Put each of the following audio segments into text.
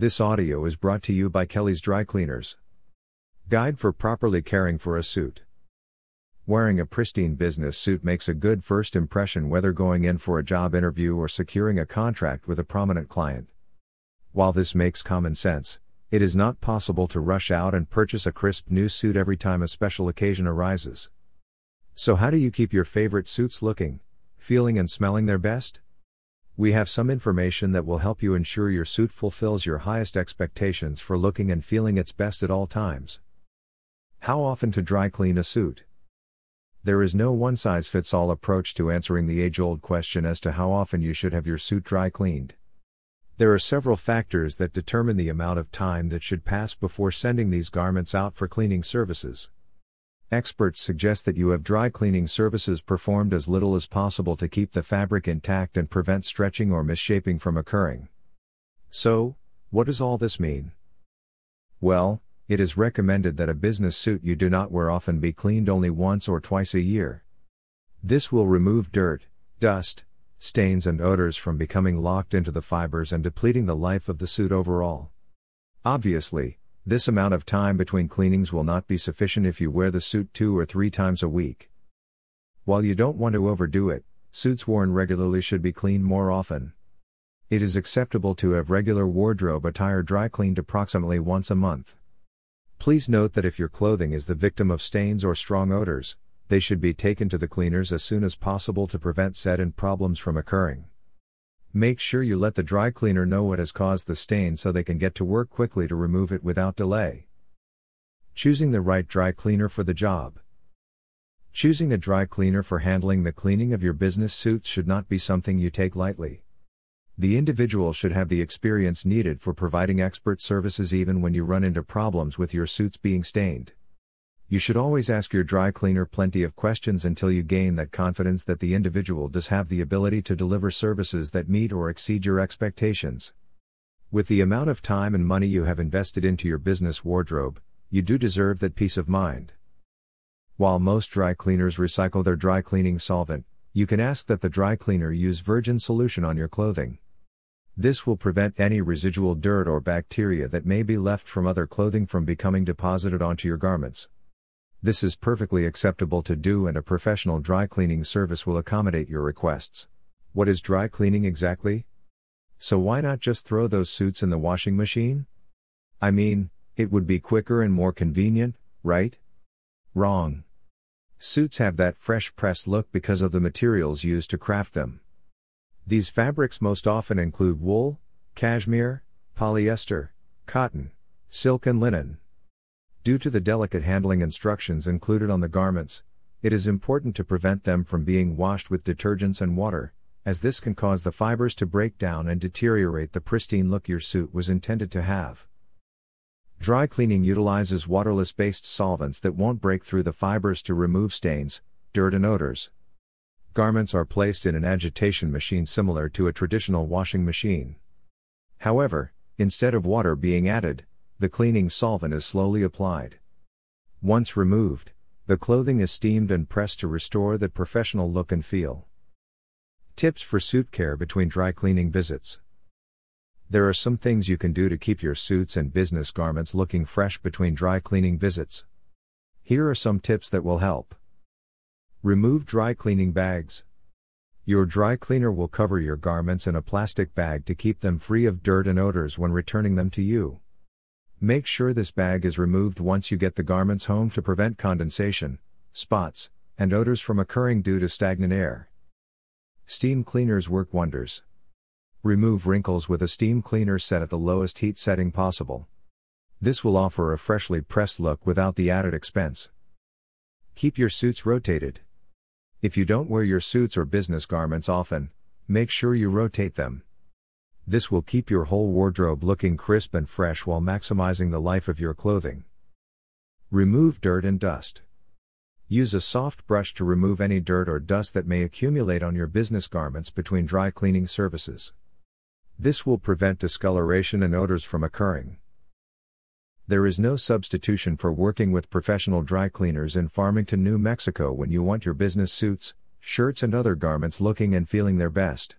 This audio is brought to you by Kelly's Dry Cleaners. Guide for properly caring for a suit. Wearing a pristine business suit makes a good first impression whether going in for a job interview or securing a contract with a prominent client. While this makes common sense, it is not possible to rush out and purchase a crisp new suit every time a special occasion arises. So, how do you keep your favorite suits looking, feeling, and smelling their best? We have some information that will help you ensure your suit fulfills your highest expectations for looking and feeling its best at all times. How often to dry clean a suit? There is no one size fits all approach to answering the age old question as to how often you should have your suit dry cleaned. There are several factors that determine the amount of time that should pass before sending these garments out for cleaning services. Experts suggest that you have dry cleaning services performed as little as possible to keep the fabric intact and prevent stretching or misshaping from occurring. So, what does all this mean? Well, it is recommended that a business suit you do not wear often be cleaned only once or twice a year. This will remove dirt, dust, stains, and odors from becoming locked into the fibers and depleting the life of the suit overall. Obviously, this amount of time between cleanings will not be sufficient if you wear the suit two or three times a week. While you don't want to overdo it, suits worn regularly should be cleaned more often. It is acceptable to have regular wardrobe attire dry cleaned approximately once a month. Please note that if your clothing is the victim of stains or strong odors, they should be taken to the cleaners as soon as possible to prevent set and problems from occurring. Make sure you let the dry cleaner know what has caused the stain so they can get to work quickly to remove it without delay. Choosing the right dry cleaner for the job. Choosing a dry cleaner for handling the cleaning of your business suits should not be something you take lightly. The individual should have the experience needed for providing expert services even when you run into problems with your suits being stained. You should always ask your dry cleaner plenty of questions until you gain that confidence that the individual does have the ability to deliver services that meet or exceed your expectations. With the amount of time and money you have invested into your business wardrobe, you do deserve that peace of mind. While most dry cleaners recycle their dry cleaning solvent, you can ask that the dry cleaner use virgin solution on your clothing. This will prevent any residual dirt or bacteria that may be left from other clothing from becoming deposited onto your garments. This is perfectly acceptable to do and a professional dry cleaning service will accommodate your requests. What is dry cleaning exactly? So why not just throw those suits in the washing machine? I mean, it would be quicker and more convenient, right? Wrong. Suits have that fresh press look because of the materials used to craft them. These fabrics most often include wool, cashmere, polyester, cotton, silk, and linen. Due to the delicate handling instructions included on the garments, it is important to prevent them from being washed with detergents and water, as this can cause the fibers to break down and deteriorate the pristine look your suit was intended to have. Dry cleaning utilizes waterless based solvents that won't break through the fibers to remove stains, dirt, and odors. Garments are placed in an agitation machine similar to a traditional washing machine. However, instead of water being added, the cleaning solvent is slowly applied. Once removed, the clothing is steamed and pressed to restore the professional look and feel. Tips for suit care between dry cleaning visits. There are some things you can do to keep your suits and business garments looking fresh between dry cleaning visits. Here are some tips that will help. Remove dry cleaning bags. Your dry cleaner will cover your garments in a plastic bag to keep them free of dirt and odors when returning them to you. Make sure this bag is removed once you get the garments home to prevent condensation, spots, and odors from occurring due to stagnant air. Steam cleaners work wonders. Remove wrinkles with a steam cleaner set at the lowest heat setting possible. This will offer a freshly pressed look without the added expense. Keep your suits rotated. If you don't wear your suits or business garments often, make sure you rotate them. This will keep your whole wardrobe looking crisp and fresh while maximizing the life of your clothing. Remove dirt and dust. Use a soft brush to remove any dirt or dust that may accumulate on your business garments between dry cleaning services. This will prevent discoloration and odors from occurring. There is no substitution for working with professional dry cleaners in Farmington, New Mexico when you want your business suits, shirts, and other garments looking and feeling their best.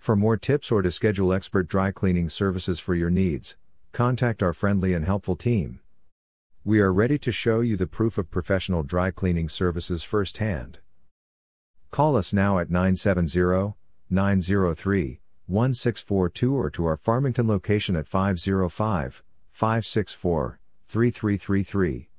For more tips or to schedule expert dry cleaning services for your needs, contact our friendly and helpful team. We are ready to show you the proof of professional dry cleaning services firsthand. Call us now at 970 903 1642 or to our Farmington location at 505 564 3333.